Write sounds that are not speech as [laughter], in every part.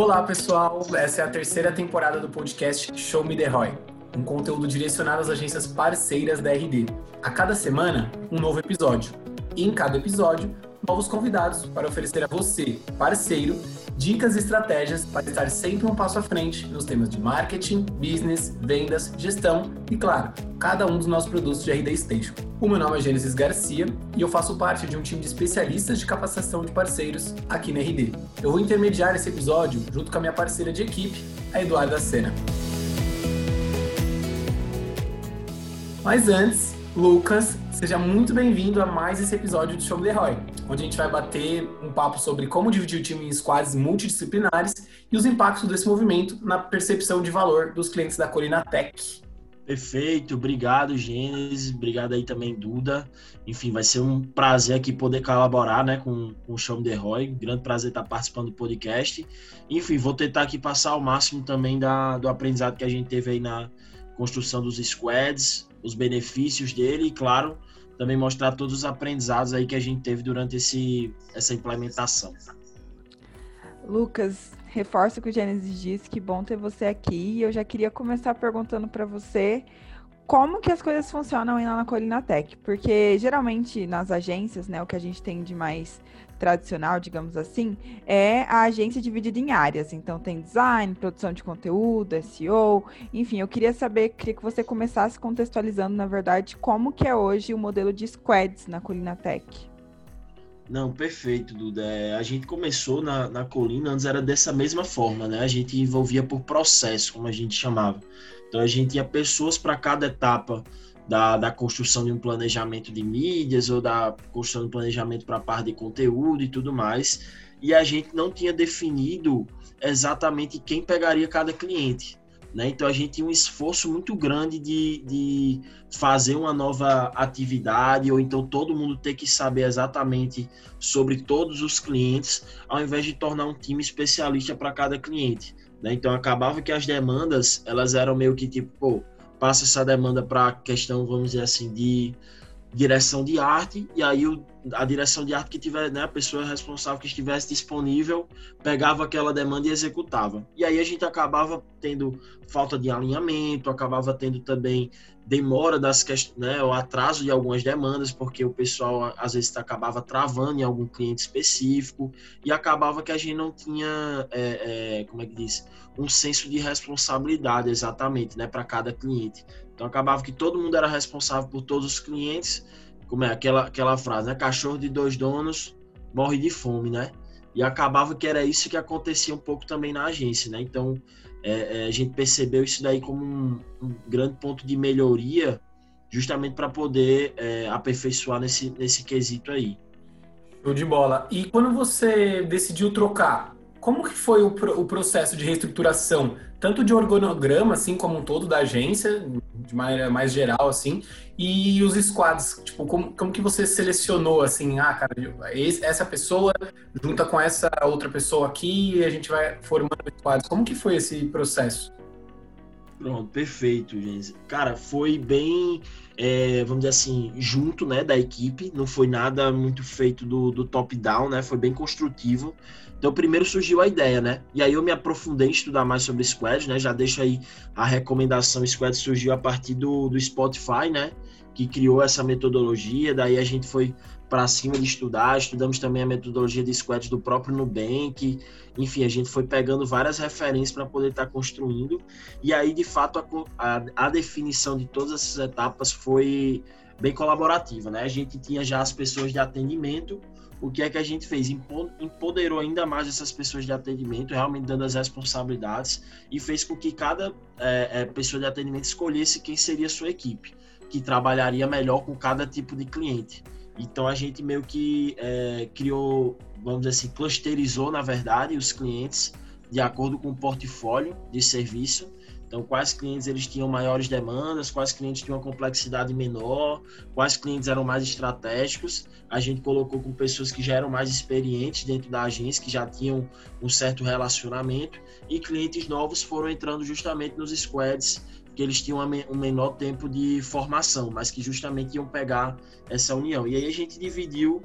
Olá, pessoal. Essa é a terceira temporada do podcast Show Me The Roy, um conteúdo direcionado às agências parceiras da RD. A cada semana, um novo episódio. E em cada episódio, novos convidados para oferecer a você, parceiro, dicas e estratégias para estar sempre um passo à frente nos temas de marketing, business, vendas, gestão e, claro, cada um dos nossos produtos de RD Station. O meu nome é Gênesis Garcia e eu faço parte de um time de especialistas de capacitação de parceiros aqui na RD. Eu vou intermediar esse episódio junto com a minha parceira de equipe, a Eduarda Sena. Mas antes, Lucas, seja muito bem-vindo a mais esse episódio do Show The Roy, onde a gente vai bater um papo sobre como dividir o time em squads multidisciplinares e os impactos desse movimento na percepção de valor dos clientes da Colina Tech. Perfeito, obrigado, Gênesis, obrigado aí também, Duda. Enfim, vai ser um prazer aqui poder colaborar né, com, com o Show The Roy, grande prazer estar participando do podcast. Enfim, vou tentar aqui passar o máximo também da, do aprendizado que a gente teve aí na construção dos squads, os benefícios dele e, claro, também mostrar todos os aprendizados aí que a gente teve durante esse, essa implementação. Lucas, reforço o que o Gênesis disse, que bom ter você aqui. Eu já queria começar perguntando para você como que as coisas funcionam lá na Colina Tech, porque geralmente nas agências, né, o que a gente tem de mais tradicional, digamos assim, é a agência dividida em áreas. Então tem design, produção de conteúdo, SEO, enfim, eu queria saber, queria que você começasse contextualizando, na verdade, como que é hoje o modelo de squads na Colina Tech. Não, perfeito, Duda. É, a gente começou na, na Colina, antes era dessa mesma forma, né? A gente envolvia por processo, como a gente chamava. Então a gente tinha pessoas para cada etapa da, da construção de um planejamento de mídias ou da construção de um planejamento para a parte de conteúdo e tudo mais. E a gente não tinha definido exatamente quem pegaria cada cliente. Né? Então a gente tinha um esforço muito grande de, de fazer uma nova atividade, ou então todo mundo ter que saber exatamente sobre todos os clientes, ao invés de tornar um time especialista para cada cliente. Né? Então acabava que as demandas elas eram meio que tipo, pô, passa essa demanda para a questão, vamos dizer assim, de direção de arte, e aí o, a direção de arte que tiver, né, a pessoa responsável que estivesse disponível, pegava aquela demanda e executava. E aí a gente acabava tendo falta de alinhamento, acabava tendo também demora das questões, né, o atraso de algumas demandas, porque o pessoal às vezes acabava travando em algum cliente específico e acabava que a gente não tinha, é, é, como é que diz, um senso de responsabilidade exatamente, né, para cada cliente. Então acabava que todo mundo era responsável por todos os clientes, como é aquela aquela frase, né, cachorro de dois donos morre de fome, né? E acabava que era isso que acontecia um pouco também na agência, né? Então é, é, a gente percebeu isso daí como um, um grande ponto de melhoria, justamente para poder é, aperfeiçoar nesse, nesse quesito aí. Show de bola. E quando você decidiu trocar, como que foi o, o processo de reestruturação, tanto de organograma, assim como um todo da agência, de maneira mais geral, assim, e os squads, tipo, como, como que você selecionou, assim, ah, cara, essa pessoa junta com essa outra pessoa aqui e a gente vai formando squads. Como que foi esse processo? Pronto, perfeito, gente. Cara, foi bem, é, vamos dizer assim, junto, né, da equipe. Não foi nada muito feito do, do top-down, né? Foi bem construtivo. Então, primeiro surgiu a ideia, né? E aí eu me aprofundei em estudar mais sobre Squad, né? Já deixo aí a recomendação. Squad surgiu a partir do, do Spotify, né? Que criou essa metodologia. Daí a gente foi para cima de estudar, estudamos também a metodologia de Squad do próprio Nubank. Enfim, a gente foi pegando várias referências para poder estar tá construindo. E aí, de fato, a, a, a definição de todas essas etapas foi bem colaborativa, né? A gente tinha já as pessoas de atendimento o que é que a gente fez? Empoderou ainda mais essas pessoas de atendimento, realmente dando as responsabilidades e fez com que cada é, é, pessoa de atendimento escolhesse quem seria a sua equipe, que trabalharia melhor com cada tipo de cliente. Então a gente meio que é, criou, vamos dizer assim, clusterizou na verdade os clientes de acordo com o portfólio de serviço então, quais clientes eles tinham maiores demandas, quais clientes tinham uma complexidade menor, quais clientes eram mais estratégicos. A gente colocou com pessoas que já eram mais experientes dentro da agência, que já tinham um certo relacionamento, e clientes novos foram entrando justamente nos squads, que eles tinham um menor tempo de formação, mas que justamente iam pegar essa união. E aí a gente dividiu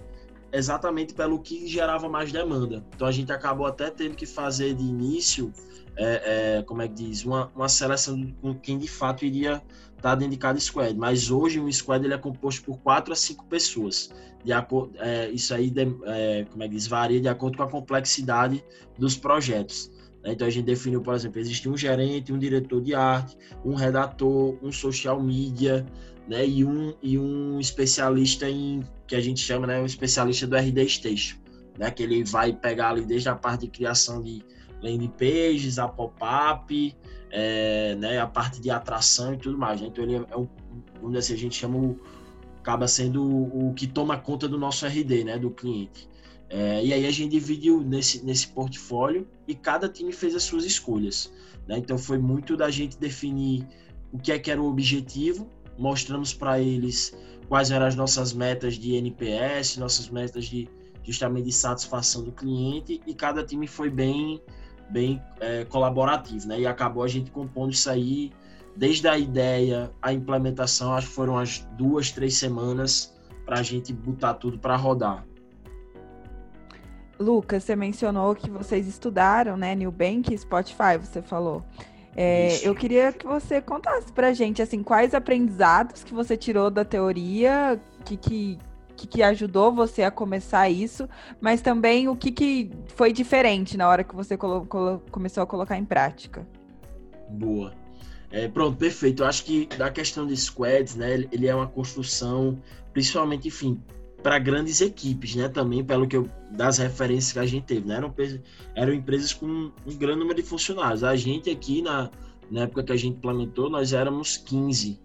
exatamente pelo que gerava mais demanda. Então a gente acabou até tendo que fazer de início, é, é, como é que diz, uma, uma seleção com quem de fato iria estar dentro de cada squad. Mas hoje um squad ele é composto por quatro a cinco pessoas. De acordo, é, isso aí, é, como é que diz, varia de acordo com a complexidade dos projetos. Né? Então a gente definiu, por exemplo, existe um gerente, um diretor de arte, um redator, um social media, né? E um, e um especialista em que a gente chama, né, um especialista do RD Station, né? Que ele vai pegar ali desde a parte de criação de landing pages, a pop-up, é, né, a parte de atração e tudo mais. Né? Então ele é um, vamos dizer assim, a gente chama o, acaba sendo o, o que toma conta do nosso RD, né, do cliente. É, e aí a gente dividiu nesse, nesse portfólio e cada time fez as suas escolhas. Né? Então foi muito da gente definir o que é que era o objetivo, mostramos para eles quais eram as nossas metas de NPS, nossas metas de justamente de satisfação do cliente e cada time foi bem bem é, colaborativo, né? E acabou a gente compondo isso aí desde a ideia, a implementação, acho que foram as duas, três semanas para a gente botar tudo para rodar. Lucas, você mencionou que vocês estudaram, né, Bank e Spotify, você falou. É, eu queria que você contasse para a gente, assim, quais aprendizados que você tirou da teoria, que, que, que ajudou você a começar isso, mas também o que, que foi diferente na hora que você começou a colocar em prática. Boa. É, pronto, perfeito. Eu acho que da questão de squads, né, ele é uma construção, principalmente, enfim, para grandes equipes, né? Também pelo que eu, das referências que a gente teve, né? Eram, eram empresas com um grande número de funcionários. A gente aqui na, na época que a gente implementou, nós éramos 15,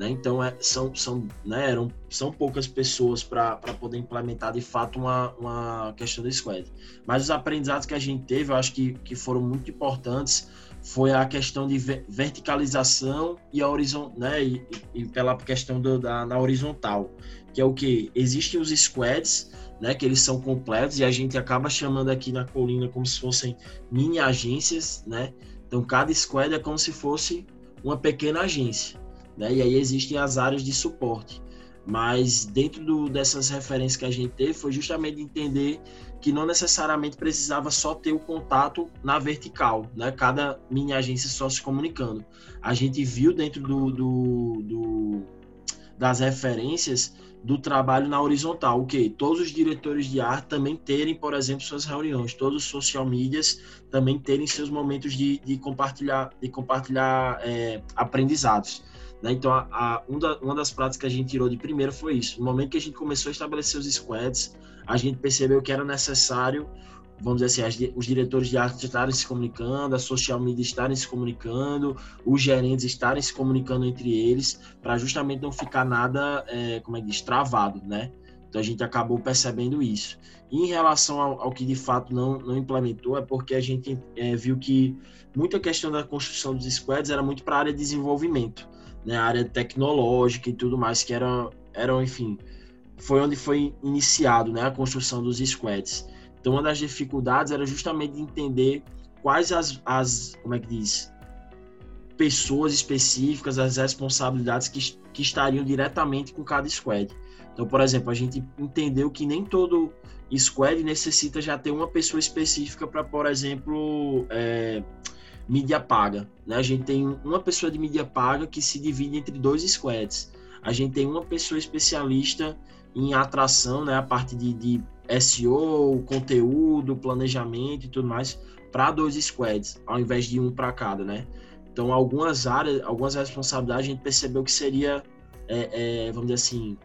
né? Então é, são são né? Eram são poucas pessoas para poder implementar de fato uma, uma questão do squad. Mas os aprendizados que a gente teve, eu acho que, que foram muito importantes foi a questão de verticalização e a horizontal, né, e, e, pela questão do, da na horizontal que é o que existem os squads, né, que eles são completos e a gente acaba chamando aqui na colina como se fossem mini agências, né? Então cada squad é como se fosse uma pequena agência, né? E aí existem as áreas de suporte. Mas dentro do, dessas referências que a gente teve foi justamente entender que não necessariamente precisava só ter o contato na vertical, né? Cada mini agência só se comunicando. A gente viu dentro do, do, do das referências do trabalho na horizontal, o que todos os diretores de arte também terem, por exemplo, suas reuniões, todos os social medias também terem seus momentos de, de compartilhar, de compartilhar é, aprendizados. Né? Então, a, a, um da, uma das práticas que a gente tirou de primeiro foi isso. No momento que a gente começou a estabelecer os squads, a gente percebeu que era necessário vamos dizer assim, os diretores de arte estarem se comunicando, a social media estarem se comunicando, os gerentes estarem se comunicando entre eles, para justamente não ficar nada, é, como é que diz, travado, né? Então a gente acabou percebendo isso. E em relação ao, ao, que de fato não, não implementou, é porque a gente é, viu que muita questão da construção dos squads era muito para a área de desenvolvimento, né? Área tecnológica e tudo mais, que eram, eram enfim, foi onde foi iniciado né, a construção dos squads. Então, uma das dificuldades era justamente entender quais as, as como é que diz, pessoas específicas, as responsabilidades que, que estariam diretamente com cada squad. Então, por exemplo, a gente entendeu que nem todo squad necessita já ter uma pessoa específica para, por exemplo, é, mídia paga. Né? A gente tem uma pessoa de mídia paga que se divide entre dois squads. A gente tem uma pessoa especialista em atração, né? a parte de, de SEO, conteúdo, planejamento e tudo mais para dois squads, ao invés de um para cada, né? Então, algumas áreas, algumas responsabilidades a gente percebeu que seria, é, é, vamos dizer assim,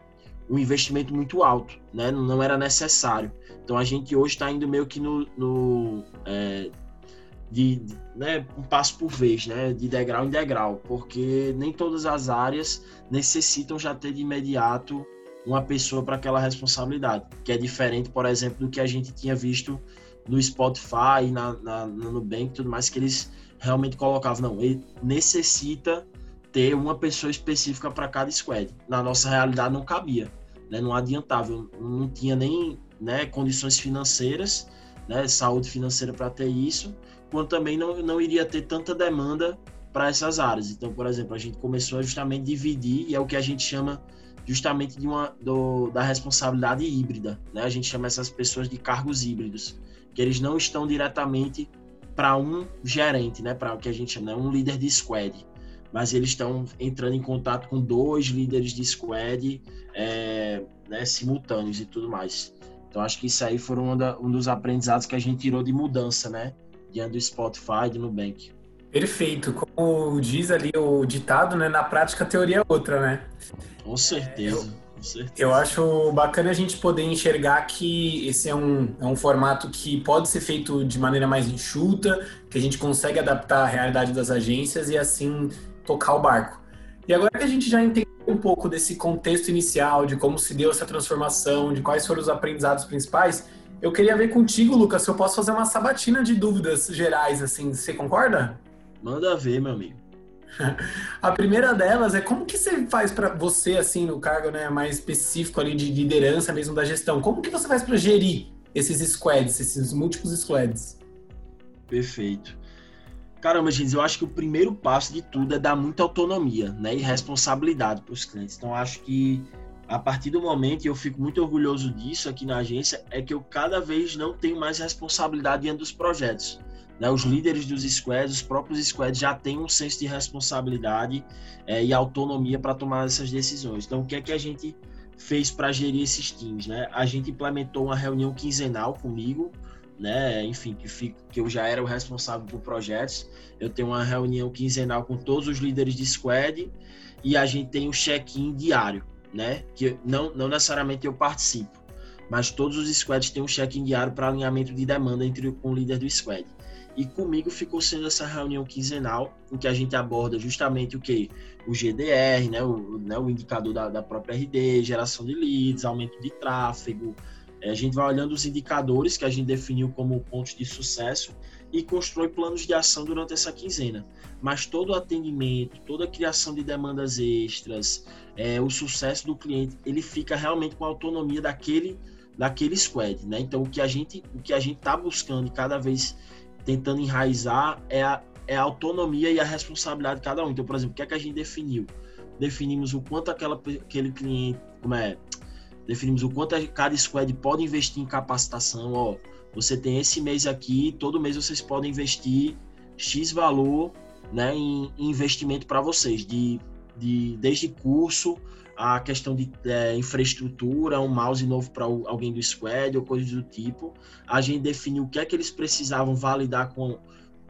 um investimento muito alto, né? Não era necessário. Então, a gente hoje está indo meio que no, no é, de, de, né, um passo por vez, né? De degrau em degrau, porque nem todas as áreas necessitam já ter de imediato uma pessoa para aquela responsabilidade, que é diferente, por exemplo, do que a gente tinha visto no Spotify, na, na, no Nubank e tudo mais, que eles realmente colocavam, não, ele necessita ter uma pessoa específica para cada squad. Na nossa realidade não cabia, né? não adiantava, não tinha nem né, condições financeiras, né, saúde financeira para ter isso, quanto também não, não iria ter tanta demanda para essas áreas. Então, por exemplo, a gente começou a justamente dividir, e é o que a gente chama justamente de uma, do, da responsabilidade híbrida. Né? A gente chama essas pessoas de cargos híbridos, que eles não estão diretamente para um gerente, né? para o que a gente chama, né? um líder de squad, mas eles estão entrando em contato com dois líderes de squad é, né? simultâneos e tudo mais. Então acho que isso aí foi um, da, um dos aprendizados que a gente tirou de mudança, né? Diante do Spotify, do Nubank. Perfeito. Como diz ali o ditado, né? Na prática a teoria é outra, né? Com certeza. com certeza. Eu acho bacana a gente poder enxergar que esse é um, é um formato que pode ser feito de maneira mais enxuta, que a gente consegue adaptar à realidade das agências e assim tocar o barco. E agora que a gente já entendeu um pouco desse contexto inicial, de como se deu essa transformação, de quais foram os aprendizados principais, eu queria ver contigo, Lucas, se eu posso fazer uma sabatina de dúvidas gerais, assim, você concorda? Manda ver, meu amigo. [laughs] A primeira delas é como que você faz para você, assim, no cargo né, mais específico ali de liderança mesmo da gestão, como que você faz para gerir esses squads, esses múltiplos squads? Perfeito. Caramba, gente, eu acho que o primeiro passo de tudo é dar muita autonomia né, e responsabilidade para os clientes. Então, acho que a partir do momento, e eu fico muito orgulhoso disso aqui na agência, é que eu cada vez não tenho mais responsabilidade diante dos projetos. Né? Os líderes dos squads, os próprios squads já têm um senso de responsabilidade é, e autonomia para tomar essas decisões. Então, o que é que a gente fez para gerir esses times? Né? A gente implementou uma reunião quinzenal comigo, né? Enfim, que, fico, que eu já era o responsável por projetos. Eu tenho uma reunião quinzenal com todos os líderes de squad e a gente tem um check-in diário, né? Que não, não necessariamente eu participo, mas todos os squads têm um check-in diário para alinhamento de demanda entre com o líder do squad. E comigo ficou sendo essa reunião quinzenal, em que a gente aborda justamente o que? O GDR, né? O, né? o indicador da, da própria RD, geração de leads, aumento de tráfego. É, a gente vai olhando os indicadores que a gente definiu como pontos de sucesso e constrói planos de ação durante essa quinzena. Mas todo o atendimento, toda a criação de demandas extras, é, o sucesso do cliente, ele fica realmente com a autonomia daquele daquele squad, né? Então o que a gente o que a gente está buscando cada vez tentando enraizar é a, é a autonomia e a responsabilidade de cada um. Então, por exemplo, o que é que a gente definiu? Definimos o quanto aquela, aquele cliente, como é, definimos o quanto cada squad pode investir em capacitação. Ó, você tem esse mês aqui, todo mês vocês podem investir X valor né, em, em investimento para vocês, de, de, desde curso a questão de é, infraestrutura, um mouse novo para alguém do squad ou coisas do tipo. A gente definiu o que é que eles precisavam validar com,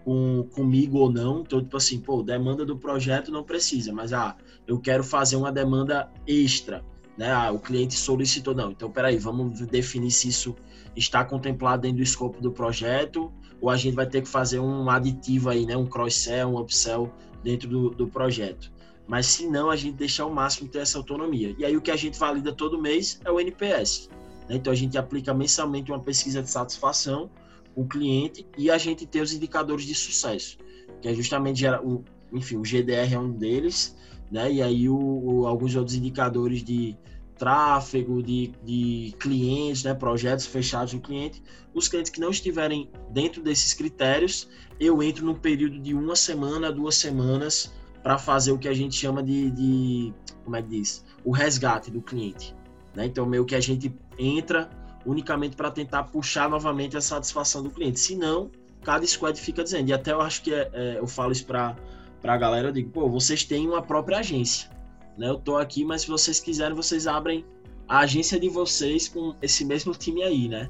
com comigo ou não. Então, tipo assim, pô, demanda do projeto não precisa, mas ah, eu quero fazer uma demanda extra. Né? Ah, o cliente solicitou, não. Então, peraí, vamos definir se isso está contemplado dentro do escopo do projeto ou a gente vai ter que fazer um aditivo aí, né? Um cross-sell, um upsell dentro do, do projeto. Mas se não, a gente deixar o máximo ter essa autonomia. E aí o que a gente valida todo mês é o NPS. Né? Então a gente aplica mensalmente uma pesquisa de satisfação com o cliente e a gente tem os indicadores de sucesso, que é justamente o, enfim, o GDR é um deles, né? E aí o, o, alguns outros indicadores de tráfego, de, de clientes, né? projetos fechados do cliente. Os clientes que não estiverem dentro desses critérios, eu entro num período de uma semana, duas semanas para fazer o que a gente chama de, de, como é que diz, o resgate do cliente. Né? Então, meio que a gente entra unicamente para tentar puxar novamente a satisfação do cliente. Se não, cada squad fica dizendo. E até eu acho que é, é, eu falo isso para a galera, eu digo, pô, vocês têm uma própria agência. Né? Eu tô aqui, mas se vocês quiserem, vocês abrem a agência de vocês com esse mesmo time aí, né?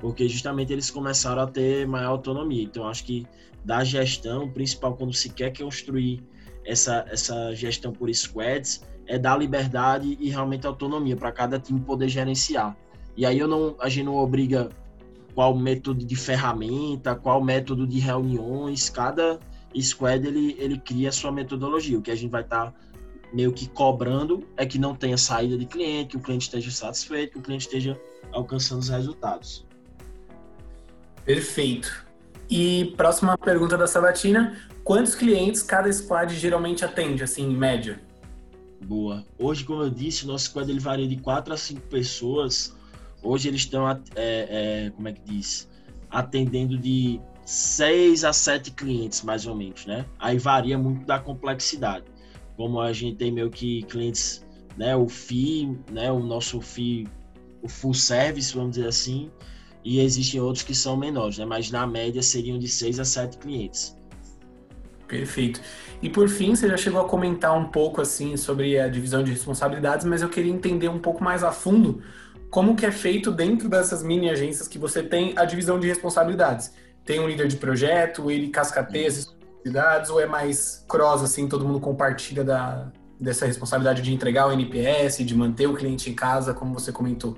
Porque justamente eles começaram a ter maior autonomia. Então, acho que da gestão, o principal quando se quer construir essa, essa gestão por squads é dar liberdade e realmente autonomia para cada time poder gerenciar. E aí eu não, a gente não obriga qual método de ferramenta, qual método de reuniões, cada squad ele, ele cria a sua metodologia. O que a gente vai estar tá meio que cobrando é que não tenha saída de cliente, que o cliente esteja satisfeito, que o cliente esteja alcançando os resultados. Perfeito. E próxima pergunta da Sabatina: quantos clientes cada squad geralmente atende, assim, em média? Boa. Hoje, como eu disse, nosso squad ele varia de 4 a 5 pessoas. Hoje eles estão, é, é, como é que diz? Atendendo de 6 a 7 clientes, mais ou menos, né? Aí varia muito da complexidade. Como a gente tem meio que clientes né, o FII, né, o nosso FII, o full service, vamos dizer assim, e existem outros que são menores, né, mas na média seriam de 6 a 7 clientes. Perfeito. E por fim, você já chegou a comentar um pouco assim sobre a divisão de responsabilidades, mas eu queria entender um pouco mais a fundo como que é feito dentro dessas mini agências que você tem a divisão de responsabilidades. Tem um líder de projeto, ele cascateia as responsabilidades ou é mais cross assim, todo mundo compartilha da, dessa responsabilidade de entregar o NPS, de manter o cliente em casa, como você comentou?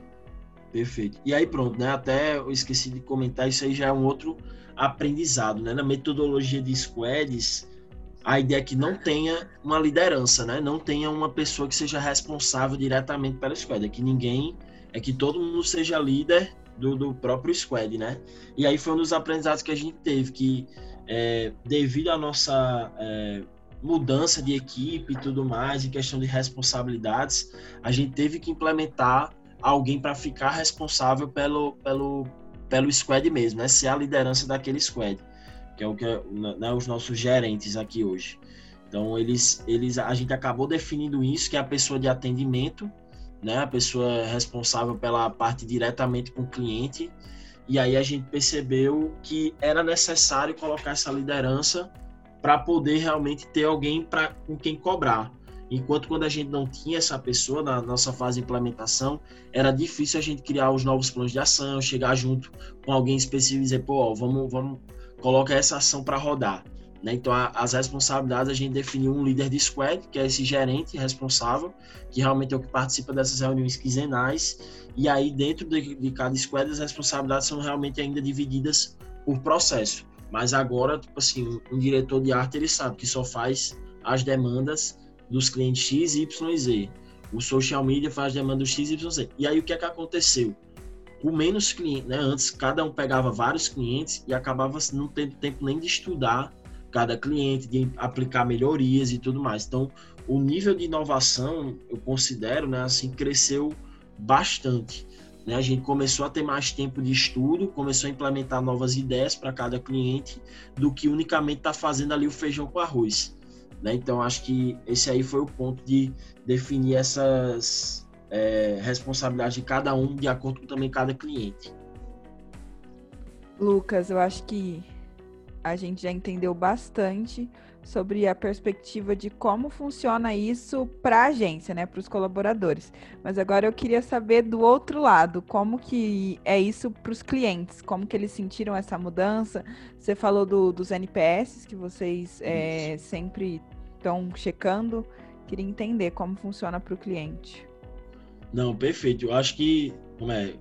Perfeito. E aí pronto, né? Até eu esqueci de comentar, isso aí já é um outro aprendizado, né? Na metodologia de squads, a ideia é que não tenha uma liderança, né? Não tenha uma pessoa que seja responsável diretamente pela squad, é que ninguém, é que todo mundo seja líder do, do próprio squad, né? E aí foi um dos aprendizados que a gente teve, que é, devido à nossa é, mudança de equipe e tudo mais, em questão de responsabilidades, a gente teve que implementar alguém para ficar responsável pelo, pelo, pelo squad mesmo, né? Ser a liderança daquele squad que é o que né, os nossos gerentes aqui hoje. Então eles, eles, a gente acabou definindo isso, que é a pessoa de atendimento, né, a pessoa responsável pela parte diretamente com o cliente. E aí a gente percebeu que era necessário colocar essa liderança para poder realmente ter alguém para com quem cobrar. Enquanto quando a gente não tinha essa pessoa na nossa fase de implementação, era difícil a gente criar os novos planos de ação, chegar junto com alguém específico e dizer, pô, ó, vamos, vamos coloca essa ação para rodar. Né? Então, a, as responsabilidades, a gente definiu um líder de squad, que é esse gerente responsável, que realmente é o que participa dessas reuniões quinzenais. E aí, dentro de, de cada squad, as responsabilidades são realmente ainda divididas por processo. Mas agora, tipo assim, um diretor de arte, ele sabe que só faz as demandas dos clientes X, Y e Z. O social media faz as demandas do X, Y e Z. E aí, o que é que aconteceu? com menos clientes, né? Antes cada um pegava vários clientes e acabava não tendo tempo nem de estudar cada cliente, de aplicar melhorias e tudo mais. Então, o nível de inovação, eu considero, né, assim, cresceu bastante. Né? A gente começou a ter mais tempo de estudo, começou a implementar novas ideias para cada cliente, do que unicamente estar tá fazendo ali o feijão com arroz. Né? Então, acho que esse aí foi o ponto de definir essas, é, responsabilidade de cada um, de acordo com também cada cliente. Lucas, eu acho que a gente já entendeu bastante sobre a perspectiva de como funciona isso para a agência, né, para os colaboradores. Mas agora eu queria saber do outro lado, como que é isso para os clientes, como que eles sentiram essa mudança. Você falou do, dos NPS que vocês é, sempre estão checando. Queria entender como funciona para o cliente. Não, perfeito. Eu acho que, como é,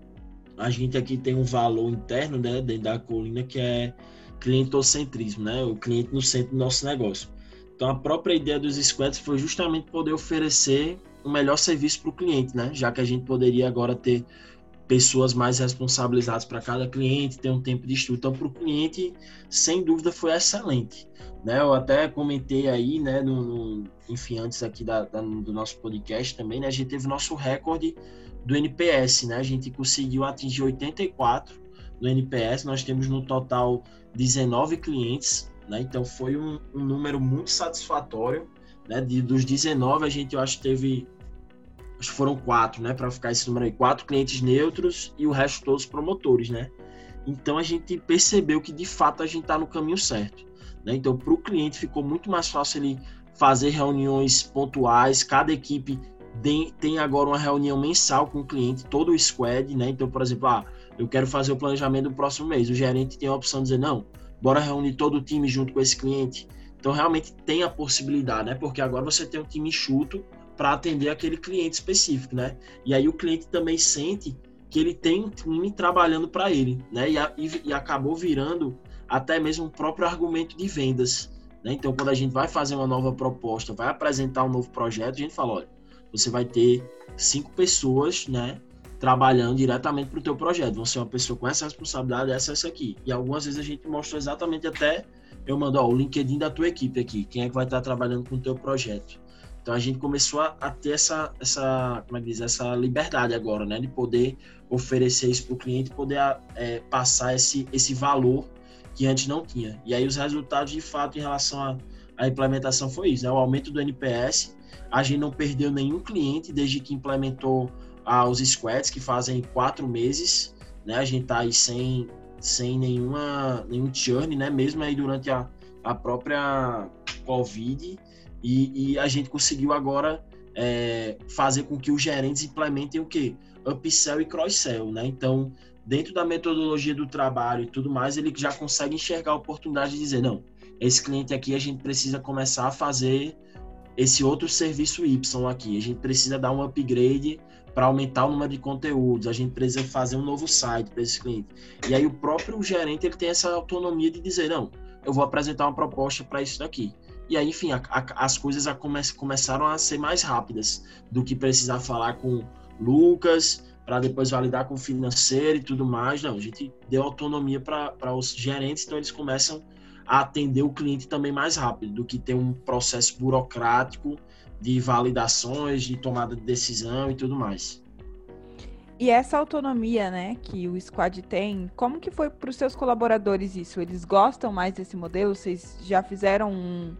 a gente aqui tem um valor interno, né, dentro da colina que é clientocentrismo, né? O cliente no centro do nosso negócio. Então, a própria ideia dos squads foi justamente poder oferecer um melhor serviço para o cliente, né? Já que a gente poderia agora ter pessoas mais responsabilizadas para cada cliente, ter um tempo de estudo. Então, para o cliente, sem dúvida, foi excelente. Né? Eu até comentei aí, né, no, no enfim, antes aqui da, da, do nosso podcast também, né, a gente teve o nosso recorde do NPS, né? A gente conseguiu atingir 84 no NPS, nós temos no total 19 clientes, né? Então foi um, um número muito satisfatório, né? De, dos 19 a gente eu acho teve acho que foram quatro, né, para ficar esse número aí, quatro clientes neutros e o resto todos promotores, né? Então a gente percebeu que de fato a gente está no caminho certo, né? Então para o cliente ficou muito mais fácil ele fazer reuniões pontuais, cada equipe tem agora uma reunião mensal com o cliente, todo o squad, né? Então, por exemplo, ah, eu quero fazer o planejamento do próximo mês. O gerente tem a opção de dizer, não, bora reunir todo o time junto com esse cliente. Então, realmente tem a possibilidade, né? Porque agora você tem um time enxuto para atender aquele cliente específico, né? E aí o cliente também sente que ele tem um time trabalhando para ele, né? E, a, e, e, acabou virando até mesmo um próprio argumento de vendas. Né? Então, quando a gente vai fazer uma nova proposta, vai apresentar um novo projeto, a gente fala, olha, você vai ter cinco pessoas, né, trabalhando diretamente para o teu projeto. Vão ser uma pessoa com essa responsabilidade, essa, essa aqui. E algumas vezes a gente mostra exatamente até eu mando ó, o LinkedIn da tua equipe aqui, quem é que vai estar trabalhando com o teu projeto. Então a gente começou a, a ter essa, essa, como é que diz, essa liberdade agora, né, de poder oferecer isso para o cliente, poder é, passar esse, esse valor que antes não tinha. E aí os resultados, de fato, em relação a implementação foi isso, né? O aumento do NPS. A gente não perdeu nenhum cliente desde que implementou ah, os squads, que fazem quatro meses, né? A gente tá aí sem, sem nenhuma, nenhum churn, né? Mesmo aí durante a, a própria Covid. E, e a gente conseguiu agora é, fazer com que os gerentes implementem o quê? Upsell e cross-sell, né? Então, dentro da metodologia do trabalho e tudo mais, ele já consegue enxergar a oportunidade de dizer, não, esse cliente aqui a gente precisa começar a fazer esse outro serviço Y aqui. A gente precisa dar um upgrade para aumentar o número de conteúdos, a gente precisa fazer um novo site para esse cliente. E aí o próprio gerente ele tem essa autonomia de dizer, não, eu vou apresentar uma proposta para isso daqui. E aí, enfim, a, a, as coisas a come, começaram a ser mais rápidas do que precisar falar com Lucas para depois validar com o financeiro e tudo mais. Não, a gente deu autonomia para os gerentes, então eles começam a atender o cliente também mais rápido do que ter um processo burocrático de validações, de tomada de decisão e tudo mais. E essa autonomia, né, que o Squad tem, como que foi para os seus colaboradores isso? Eles gostam mais desse modelo? Vocês já fizeram um,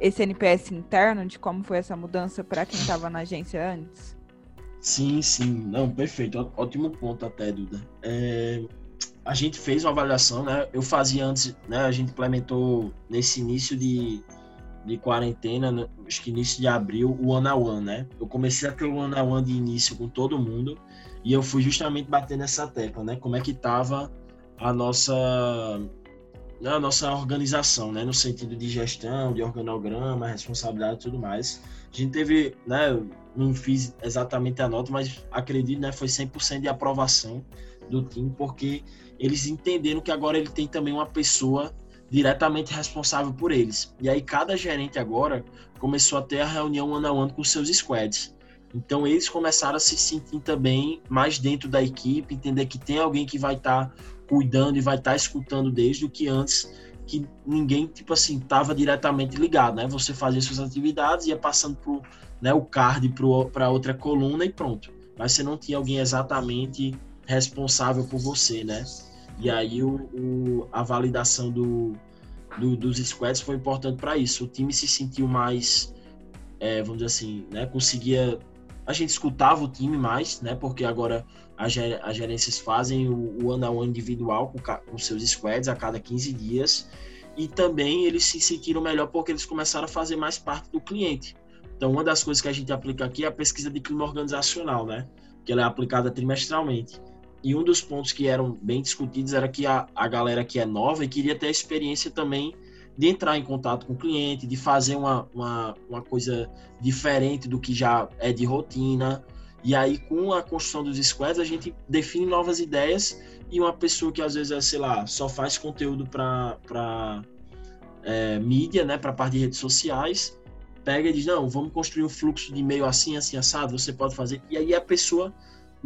esse NPS interno de como foi essa mudança para quem estava na agência antes? Sim, sim, não, perfeito, ótimo ponto até, Duda. É, a gente fez uma avaliação, né? Eu fazia antes, né? A gente implementou nesse início de, de quarentena, acho que início de abril, o one on one, né? Eu comecei a ter o one on one de início com todo mundo e eu fui justamente bater nessa tecla, né? Como é que tava a nossa a nossa organização, né? No sentido de gestão, de organograma, responsabilidade e tudo mais. A gente teve, né? Não fiz exatamente a nota, mas acredito, né? Foi 100% de aprovação do time, porque eles entenderam que agora ele tem também uma pessoa diretamente responsável por eles. E aí cada gerente agora começou a ter a reunião ano a ano com seus squads. Então eles começaram a se sentir também mais dentro da equipe, entender que tem alguém que vai estar tá cuidando e vai estar tá escutando desde o que antes que ninguém tipo assim estava diretamente ligado, né? Você fazia suas atividades ia passando pro, né, o card para outra coluna e pronto. Mas você não tinha alguém exatamente responsável por você, né? E aí o, o a validação do, do, dos squads foi importante para isso. O time se sentiu mais, é, vamos dizer assim, né? Conseguia. A gente escutava o time mais, né? Porque agora as, as gerências fazem o, o one on one individual com, com seus squads a cada 15 dias. E também eles se sentiram melhor porque eles começaram a fazer mais parte do cliente. Então, uma das coisas que a gente aplica aqui é a pesquisa de clima organizacional, né? Que ela é aplicada trimestralmente. E um dos pontos que eram bem discutidos era que a, a galera que é nova e queria ter a experiência também de entrar em contato com o cliente, de fazer uma, uma, uma coisa diferente do que já é de rotina. E aí, com a construção dos squads, a gente define novas ideias e uma pessoa que às vezes, é, sei lá, só faz conteúdo para é, mídia, né, para parte de redes sociais, pega e diz, não, vamos construir um fluxo de e-mail assim, assim, assado, você pode fazer. E aí a pessoa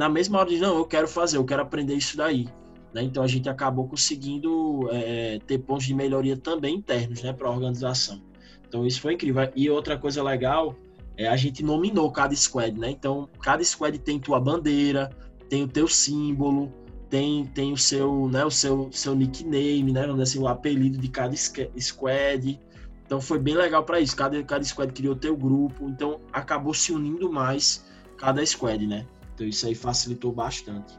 na mesma hora de não, eu quero fazer, eu quero aprender isso daí. Né? Então a gente acabou conseguindo é, ter pontos de melhoria também internos né, para a organização. Então isso foi incrível. E outra coisa legal é a gente nominou cada squad, né? Então cada squad tem tua bandeira, tem o teu símbolo, tem, tem o seu, né, o seu, seu nickname, né, assim, o apelido de cada squad. Então foi bem legal para isso. Cada, cada squad criou teu grupo, então acabou se unindo mais cada squad, né? Então isso aí facilitou bastante.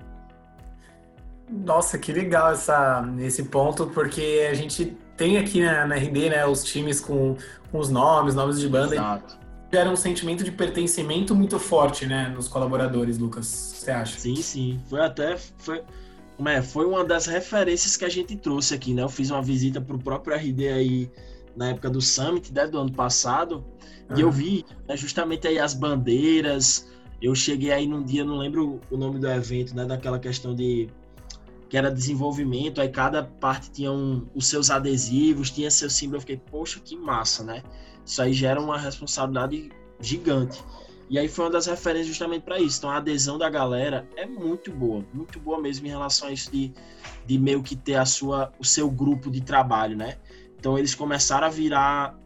Nossa, que legal essa, esse ponto, porque a gente tem aqui na, na RD né, os times com, com os nomes, nomes de banda. Exato. Gera um sentimento de pertencimento muito forte, né, nos colaboradores, Lucas. Você acha? Sim, sim. Foi até. Foi, como é, foi uma das referências que a gente trouxe aqui, né? Eu fiz uma visita para o próprio RD aí na época do Summit, né, do ano passado, uhum. e eu vi né, justamente aí as bandeiras, eu cheguei aí num dia, não lembro o nome do evento, né? Daquela questão de que era desenvolvimento, aí cada parte tinha um, os seus adesivos, tinha seu símbolo. Eu fiquei, poxa, que massa, né? Isso aí gera uma responsabilidade gigante. E aí foi uma das referências justamente para isso. Então a adesão da galera é muito boa, muito boa mesmo em relação a isso de, de meio que ter a sua, o seu grupo de trabalho, né? Então eles começaram a virar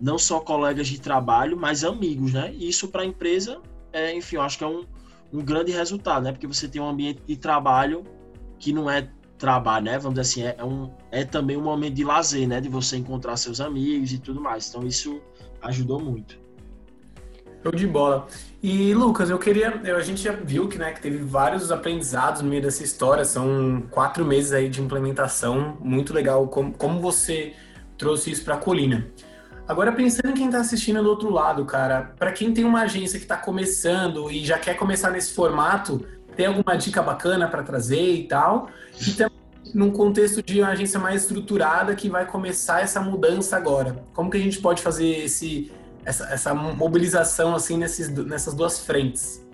não só colegas de trabalho, mas amigos, né? E isso para a empresa é, enfim, eu acho que é um, um grande resultado, né? Porque você tem um ambiente de trabalho que não é trabalho, né? Vamos dizer assim, é, é, um, é também um momento de lazer, né? De você encontrar seus amigos e tudo mais. Então isso ajudou muito. Show de bola. E Lucas, eu queria, a gente já viu que, né, que teve vários aprendizados no meio dessa história. São quatro meses aí de implementação, muito legal. Como, como você trouxe isso para a Colina? Agora pensando em quem está assistindo do outro lado, cara, para quem tem uma agência que está começando e já quer começar nesse formato, tem alguma dica bacana para trazer e tal? E também num contexto de uma agência mais estruturada que vai começar essa mudança agora. Como que a gente pode fazer esse, essa, essa mobilização assim nesses, nessas duas frentes?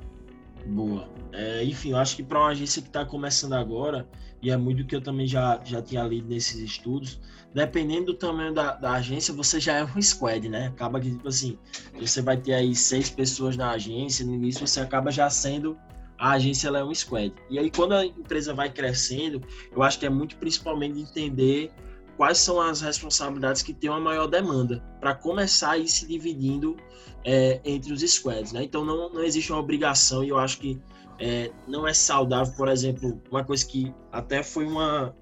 Boa. É, enfim, eu acho que para uma agência que está começando agora, e é muito que eu também já, já tinha lido nesses estudos, dependendo do tamanho da, da agência, você já é um squad, né? Acaba que, tipo assim, você vai ter aí seis pessoas na agência, no início você acaba já sendo a agência ela é um squad. E aí, quando a empresa vai crescendo, eu acho que é muito principalmente entender quais são as responsabilidades que têm uma maior demanda, para começar a ir se dividindo é, entre os squads. Né? Então, não, não existe uma obrigação, e eu acho que é, não é saudável, por exemplo, uma coisa que até foi uma,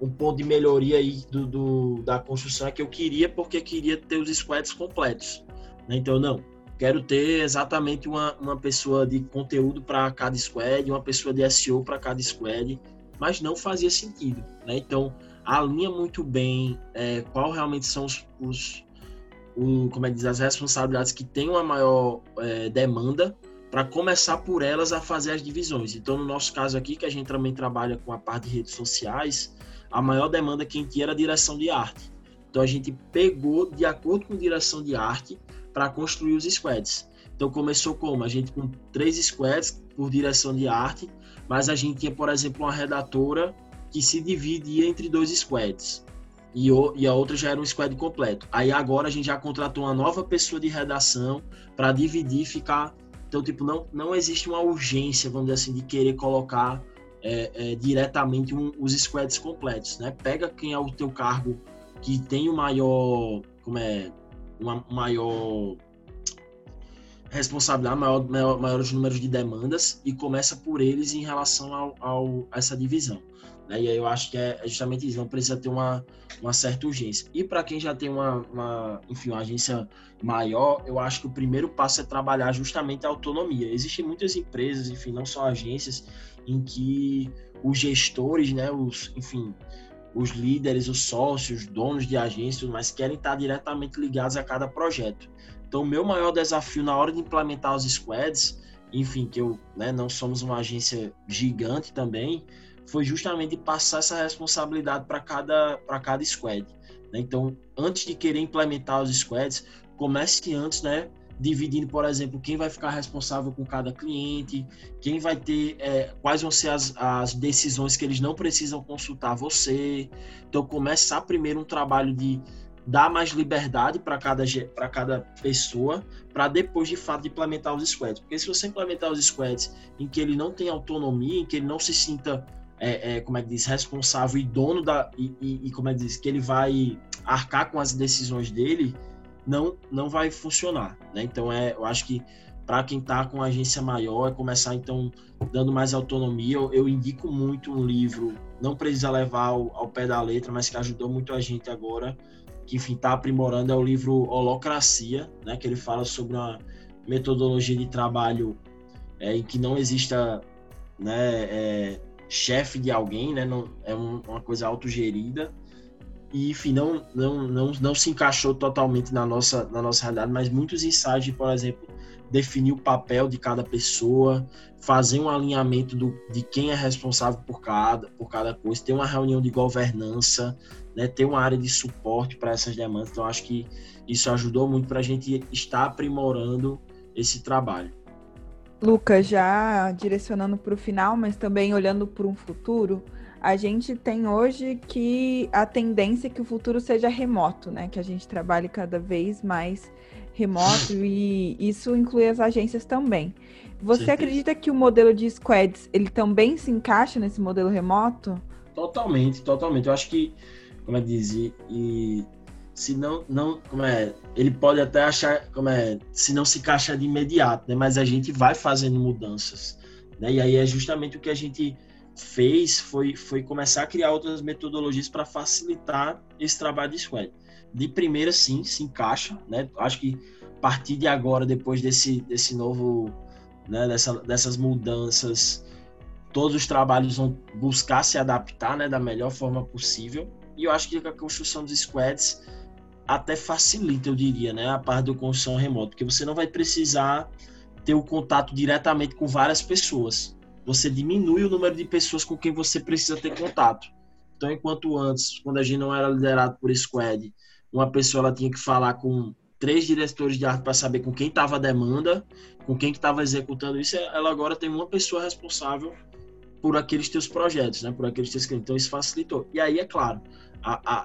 um ponto de melhoria aí do, do, da construção é que eu queria, porque queria ter os squads completos. Né? Então, não, quero ter exatamente uma, uma pessoa de conteúdo para cada squad, uma pessoa de SEO para cada squad, mas não fazia sentido, né? Então, alinha muito bem é, qual realmente são os, os o, como é que diz, as responsabilidades que têm uma maior é, demanda para começar por elas a fazer as divisões. Então, no nosso caso aqui, que a gente também trabalha com a parte de redes sociais, a maior demanda quem tinha era a direção de arte. Então, a gente pegou, de acordo com a direção de arte, para construir os squads. Então começou como? A gente com três squads por direção de arte, mas a gente tinha, por exemplo, uma redatora que se dividia entre dois squads. E, o, e a outra já era um squad completo. Aí agora a gente já contratou uma nova pessoa de redação para dividir e ficar. Então, tipo, não, não existe uma urgência, vamos dizer assim, de querer colocar é, é, diretamente um, os squads completos, né? Pega quem é o teu cargo que tem o maior, como é, uma maior responsabilidade, maior, maior, maiores números de demandas e começa por eles em relação ao, ao a essa divisão. Né? E aí eu acho que é, justamente isso, não precisa ter uma, uma certa urgência. E para quem já tem uma, uma, enfim, uma agência maior, eu acho que o primeiro passo é trabalhar justamente a autonomia. Existem muitas empresas, enfim, não só agências, em que os gestores, né, os, enfim, os líderes, os sócios, donos de agências, mas querem estar diretamente ligados a cada projeto. Então, o meu maior desafio na hora de implementar os squads, enfim, que eu, né, não somos uma agência gigante também, foi justamente passar essa responsabilidade para cada, cada squad. Né? Então, antes de querer implementar os squads, comece antes, né, dividindo, por exemplo, quem vai ficar responsável com cada cliente, quem vai ter, é, quais vão ser as, as decisões que eles não precisam consultar você. Então, começar primeiro um trabalho de dar mais liberdade para cada, cada pessoa, para depois, de fato, implementar os squads. Porque se você implementar os squads em que ele não tem autonomia, em que ele não se sinta, é, é, como é que diz, responsável e dono da. E, e, e como é que diz, que ele vai arcar com as decisões dele não, não vai funcionar. Né? Então, é, eu acho que para quem está com agência maior, é começar então dando mais autonomia. Eu, eu, indico muito um livro, não precisa levar ao, ao, pé da letra, mas que ajudou muito a gente agora, que enfim está aprimorando, é o livro Holocracia, né, que ele fala sobre uma metodologia de trabalho é, em que não exista né, é, chefe de alguém, né, não, é um, uma coisa autogerida e enfim, não, não, não, não se encaixou totalmente na nossa, na nossa realidade, mas muitos ensaios de, por exemplo, definir o papel de cada pessoa, fazer um alinhamento do, de quem é responsável por cada, por cada coisa, ter uma reunião de governança, né, ter uma área de suporte para essas demandas. Então, acho que isso ajudou muito para a gente estar aprimorando esse trabalho. Lucas, já direcionando para o final, mas também olhando para um futuro, a gente tem hoje que a tendência é que o futuro seja remoto, né? Que a gente trabalhe cada vez mais remoto e isso inclui as agências também. Você Sim. acredita que o modelo de squads ele também se encaixa nesse modelo remoto? Totalmente, totalmente. Eu acho que, como eu dizia, e se não, não, como é, ele pode até achar, como é, se não se encaixa de imediato, né? Mas a gente vai fazendo mudanças, né? E aí é justamente o que a gente fez foi, foi começar a criar outras metodologias para facilitar esse trabalho de squad. De primeira, sim, se encaixa, né? Acho que a partir de agora, depois desse, desse novo, né, dessa, dessas mudanças, todos os trabalhos vão buscar se adaptar, né, da melhor forma possível. E eu acho que a construção dos squads até facilita, eu diria, né, a parte da construção remota, porque você não vai precisar ter o contato diretamente com várias pessoas. Você diminui o número de pessoas com quem você precisa ter contato. Então, enquanto antes, quando a gente não era liderado por squad, uma pessoa ela tinha que falar com três diretores de arte para saber com quem estava a demanda, com quem estava executando isso, ela agora tem uma pessoa responsável por aqueles teus projetos, né? Por aqueles teus clientes. Então, isso facilitou. E aí, é claro,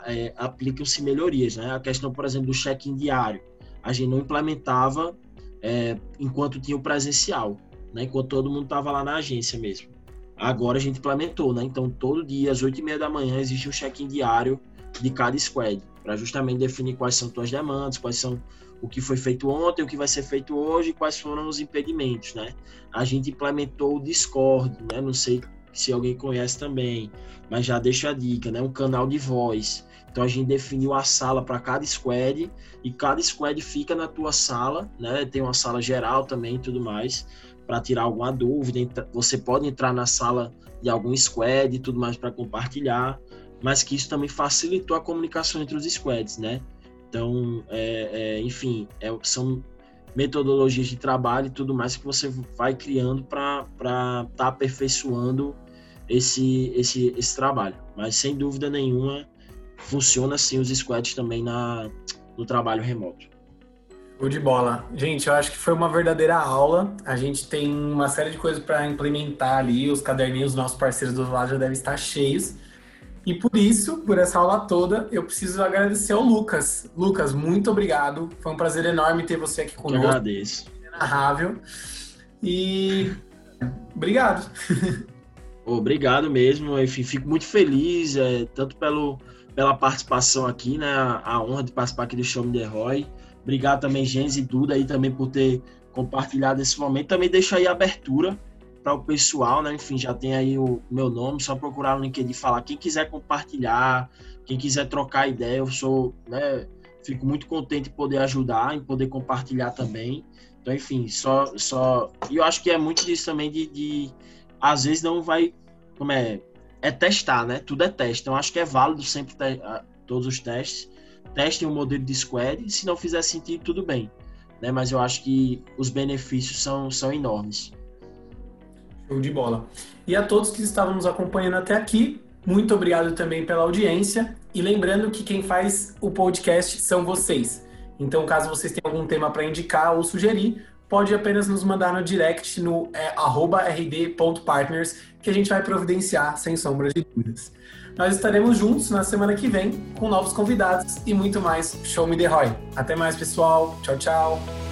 é, aplicam-se melhorias, né? A questão, por exemplo, do check-in diário. A gente não implementava é, enquanto tinha o presencial, né? Enquanto todo mundo estava lá na agência mesmo. Agora a gente implementou, né? Então, todo dia, às oito e meia da manhã, existe um check-in diário de cada squad, para justamente definir quais são suas demandas, quais são o que foi feito ontem, o que vai ser feito hoje, quais foram os impedimentos, né? A gente implementou o Discord, né? Não sei se alguém conhece também, mas já deixa a dica, né? Um canal de voz. Então a gente definiu a sala para cada squad e cada squad fica na tua sala, né? Tem uma sala geral também e tudo mais para tirar alguma dúvida. Você pode entrar na sala de algum squad e tudo mais para compartilhar, mas que isso também facilitou a comunicação entre os squads, né? Então, é, é, enfim, é, são metodologias de trabalho e tudo mais que você vai criando para estar tá aperfeiçoando esse, esse, esse trabalho. Mas sem dúvida nenhuma, funciona assim os squads também na, no trabalho remoto. Show de bola. Gente, eu acho que foi uma verdadeira aula. A gente tem uma série de coisas para implementar ali. Os caderninhos dos nossos parceiros do lado já devem estar cheios. E por isso, por essa aula toda, eu preciso agradecer ao Lucas. Lucas, muito obrigado. Foi um prazer enorme ter você aqui conosco. Eu agradeço. Inarrável. E obrigado. Obrigado mesmo. Enfim, fico muito feliz, é, tanto pelo, pela participação aqui, né? A honra de participar aqui do Show Me The Roy. Obrigado também, Gens e Duda, aí também por ter compartilhado esse momento. Também deixa aí a abertura para o pessoal, né? Enfim, já tem aí o meu nome, só procurar no LinkedIn falar. Quem quiser compartilhar, quem quiser trocar ideia, eu sou, né? Fico muito contente em poder ajudar, em poder compartilhar também. Então, enfim, só. só... Eu acho que é muito disso também de, de. Às vezes não vai. Como é? É testar, né? Tudo é teste. Então, acho que é válido sempre te... todos os testes. Testem o modelo de squad se não fizer sentido, tudo bem. Né? Mas eu acho que os benefícios são, são enormes. Show de bola. E a todos que estavam nos acompanhando até aqui, muito obrigado também pela audiência. E lembrando que quem faz o podcast são vocês. Então, caso vocês tenham algum tema para indicar ou sugerir, pode apenas nos mandar no direct no é, rd.partners que a gente vai providenciar sem sombra de dúvidas. Nós estaremos juntos na semana que vem com novos convidados e muito mais Show Me The Roy. Até mais, pessoal. Tchau, tchau.